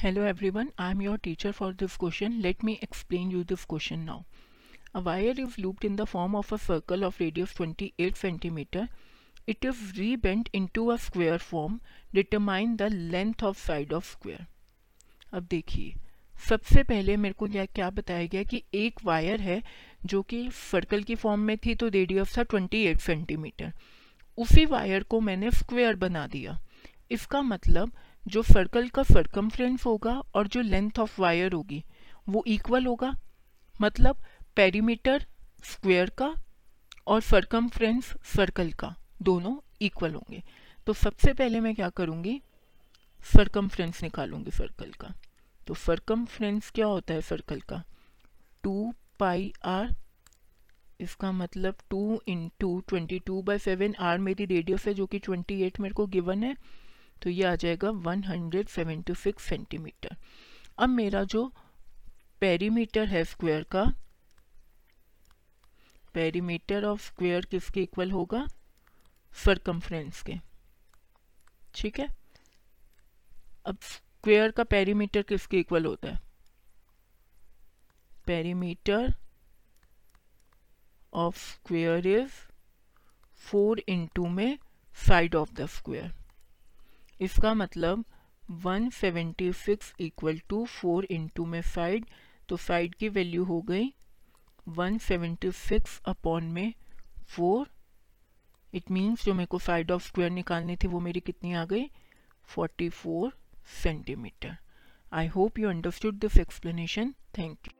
Hello everyone I am your teacher for this question let me explain you this question now a wire is looped in the form of a circle of radius twenty eight centimetre it is rebend into a square form determine the length of side of square अब देखिए, सबसे पहले मेरे को क्या बताया गया कि एक वायर है जो कि सर्कल की फॉर्म में थी तो रेडियस था ट्वेंटी एट सेंटीमीटर उसी वायर को मैंने स्क्वेयर बना दिया। इसका मतलब जो सर्कल का सर्कमफ्रेंस होगा और जो लेंथ ऑफ़ वायर होगी, वो इक्वल होगा। मतलब पेरीमीटर स्क्वायर का और सर्कमफ्रेंस सर्कल का, दोनों इक्वल होंगे। तो सबसे पहले मैं क्या करूँगी? सर्कमफ्रेंस निकालूँगी सर्कल का। तो सर्कमफ्रेंस क्या होता है सर्कल का? टू पाई आर इसका मतलब two into twenty two by seven r मेरी रेडियस है जो कि ट्वेंटी एट मेरे को गिवन है। तो ये आ जाएगा 176 सेंटीमीटर। अब मेरा जो पेरीमीटर है स्क्वायर का पेरीमीटर ऑफ़ स्क्वायर किसके इक्वल होगा? सरकमफ्रेंस के। ठीक है? अब स्क्वायर का पेरीमीटर किसके इक्वल होता है? Perimeter of square is four into में साइड ऑफ़ द स्क्वायर इसका मतलब 176 इक्वल टू फोर इंटू में साइड तो साइड की वैल्यू हो गई 176 अपॉन में फोर। इट मीन्स जो मेरे को साइड ऑफ़ स्क्वायर निकालनी थी वो मेरी कितनी आ गई? 44 centimetre. I hope you understood this explanation thank you